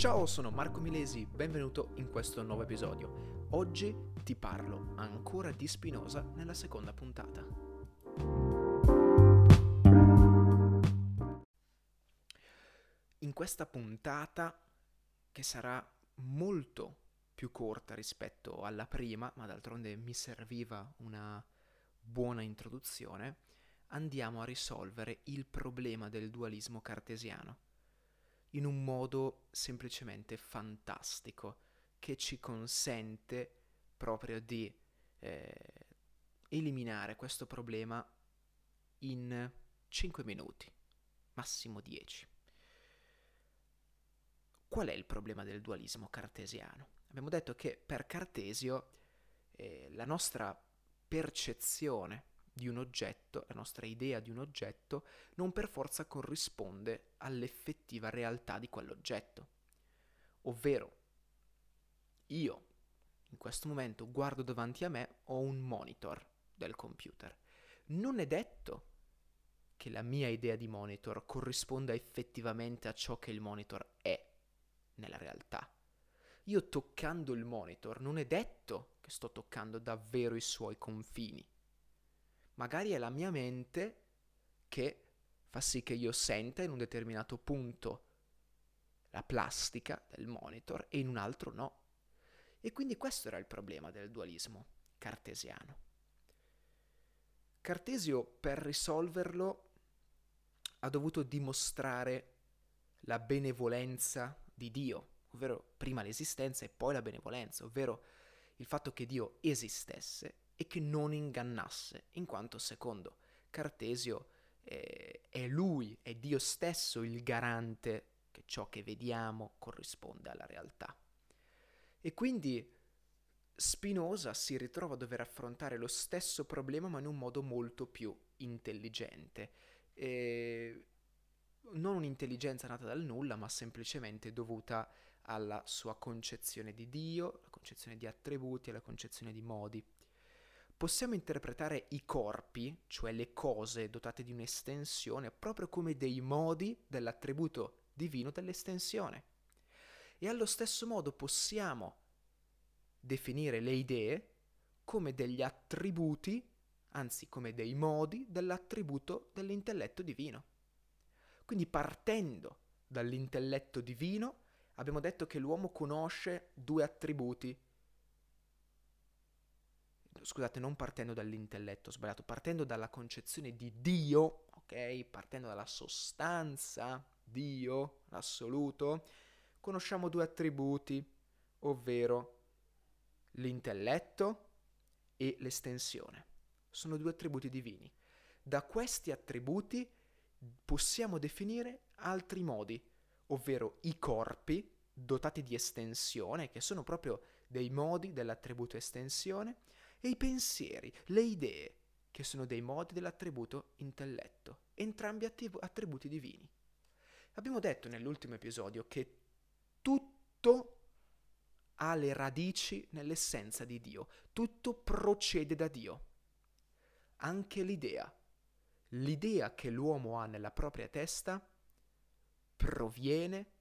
Ciao, sono Marco Milesi, benvenuto in questo nuovo episodio. Oggi ti parlo ancora di Spinoza nella seconda puntata. In questa puntata, che sarà molto più corta rispetto alla prima, ma d'altronde mi serviva una buona introduzione, andiamo a risolvere il problema del dualismo cartesiano in un modo semplicemente fantastico che ci consente proprio di eh, eliminare questo problema in 5 minuti, massimo 10. Qual è il problema del dualismo cartesiano? Abbiamo detto che per Cartesio eh, la nostra percezione di un oggetto, la nostra idea di un oggetto, non per forza corrisponde all'effettiva realtà di quell'oggetto. Ovvero, io in questo momento guardo davanti a me, ho un monitor del computer. Non è detto che la mia idea di monitor corrisponda effettivamente a ciò che il monitor è nella realtà. Io toccando il monitor non è detto che sto toccando davvero i suoi confini magari è la mia mente che fa sì che io senta in un determinato punto la plastica del monitor e in un altro no. E quindi questo era il problema del dualismo cartesiano. Cartesio per risolverlo ha dovuto dimostrare la benevolenza di Dio, ovvero prima l'esistenza e poi la benevolenza, ovvero il fatto che Dio esistesse e che non ingannasse, in quanto secondo Cartesio eh, è lui, è Dio stesso il garante che ciò che vediamo corrisponde alla realtà. E quindi Spinoza si ritrova a dover affrontare lo stesso problema ma in un modo molto più intelligente. E non un'intelligenza nata dal nulla, ma semplicemente dovuta alla sua concezione di Dio, la concezione di attributi la concezione di modi possiamo interpretare i corpi, cioè le cose dotate di un'estensione, proprio come dei modi dell'attributo divino dell'estensione. E allo stesso modo possiamo definire le idee come degli attributi, anzi come dei modi dell'attributo dell'intelletto divino. Quindi partendo dall'intelletto divino abbiamo detto che l'uomo conosce due attributi, scusate, non partendo dall'intelletto, sbagliato, partendo dalla concezione di Dio, ok? Partendo dalla sostanza, Dio, l'assoluto, conosciamo due attributi, ovvero l'intelletto e l'estensione. Sono due attributi divini. Da questi attributi possiamo definire altri modi, ovvero i corpi dotati di estensione, che sono proprio dei modi dell'attributo estensione, e i pensieri, le idee, che sono dei modi dell'attributo intelletto, entrambi attributi divini. Abbiamo detto nell'ultimo episodio che tutto ha le radici nell'essenza di Dio, tutto procede da Dio, anche l'idea. L'idea che l'uomo ha nella propria testa proviene,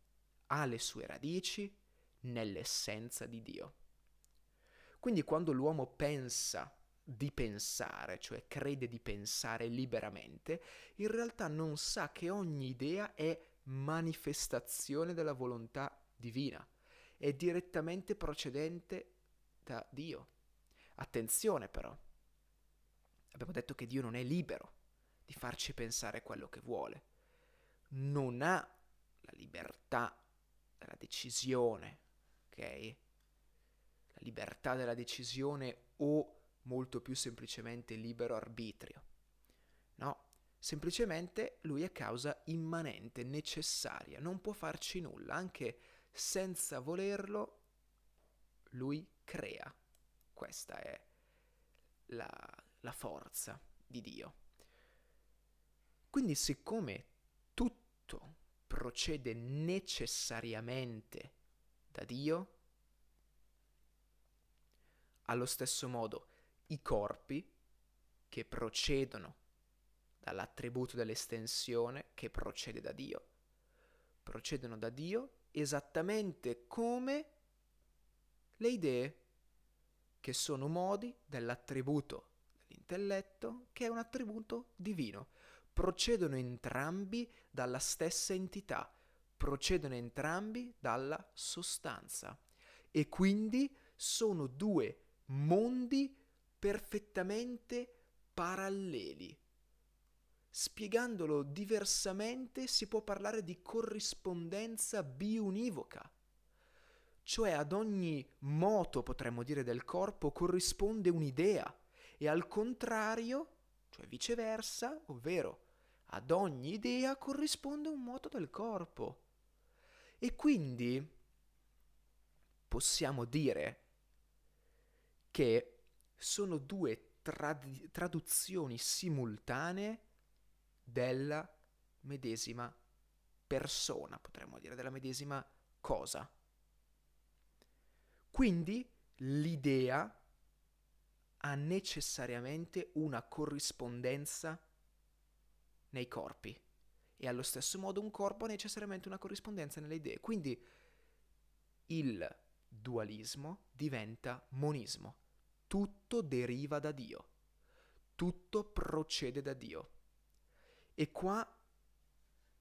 ha le sue radici nell'essenza di Dio. Quindi quando l'uomo pensa di pensare, cioè crede di pensare liberamente, in realtà non sa che ogni idea è manifestazione della volontà divina, è direttamente procedente da Dio. Attenzione però, abbiamo detto che Dio non è libero di farci pensare quello che vuole, non ha la libertà della decisione, ok? Libertà della decisione o molto più semplicemente libero arbitrio. No, semplicemente lui è causa immanente, necessaria, non può farci nulla, anche senza volerlo lui crea. Questa è la, la forza di Dio. Quindi siccome tutto procede necessariamente da Dio, allo stesso modo, i corpi che procedono dall'attributo dell'estensione che procede da Dio, procedono da Dio esattamente come le idee, che sono modi dell'attributo dell'intelletto, che è un attributo divino. Procedono entrambi dalla stessa entità, procedono entrambi dalla sostanza e quindi sono due mondi perfettamente paralleli. Spiegandolo diversamente si può parlare di corrispondenza biunivoca, cioè ad ogni moto, potremmo dire, del corpo corrisponde un'idea e al contrario, cioè viceversa, ovvero ad ogni idea corrisponde un moto del corpo. E quindi possiamo dire che sono due trad- traduzioni simultanee della medesima persona, potremmo dire, della medesima cosa. Quindi l'idea ha necessariamente una corrispondenza nei corpi e allo stesso modo un corpo ha necessariamente una corrispondenza nelle idee. Quindi il dualismo diventa monismo. Tutto deriva da Dio. Tutto procede da Dio. E qua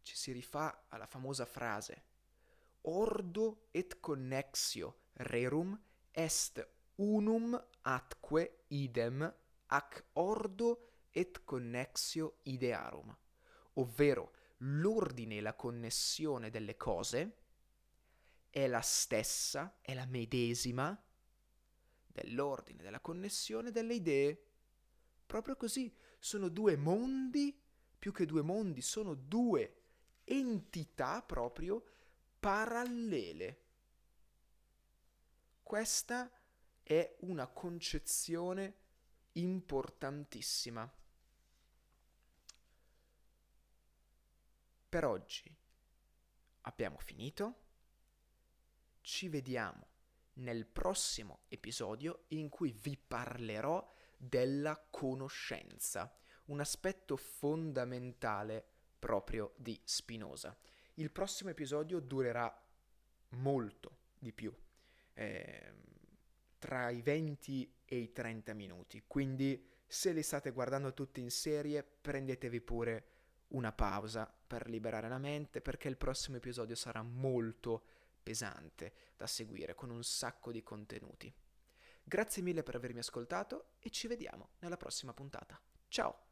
ci si rifà alla famosa frase Ordo et connexio rerum est unum atque idem ac ordo et connexio idearum, ovvero l'ordine e la connessione delle cose è la stessa, è la medesima dell'ordine, della connessione delle idee. Proprio così, sono due mondi più che due mondi, sono due entità proprio parallele. Questa è una concezione importantissima. Per oggi abbiamo finito. Ci vediamo nel prossimo episodio in cui vi parlerò della conoscenza un aspetto fondamentale proprio di Spinoza. Il prossimo episodio durerà molto di più, eh, tra i 20 e i 30 minuti, quindi se li state guardando tutti in serie prendetevi pure una pausa per liberare la mente perché il prossimo episodio sarà molto pesante da seguire con un sacco di contenuti. Grazie mille per avermi ascoltato e ci vediamo nella prossima puntata. Ciao!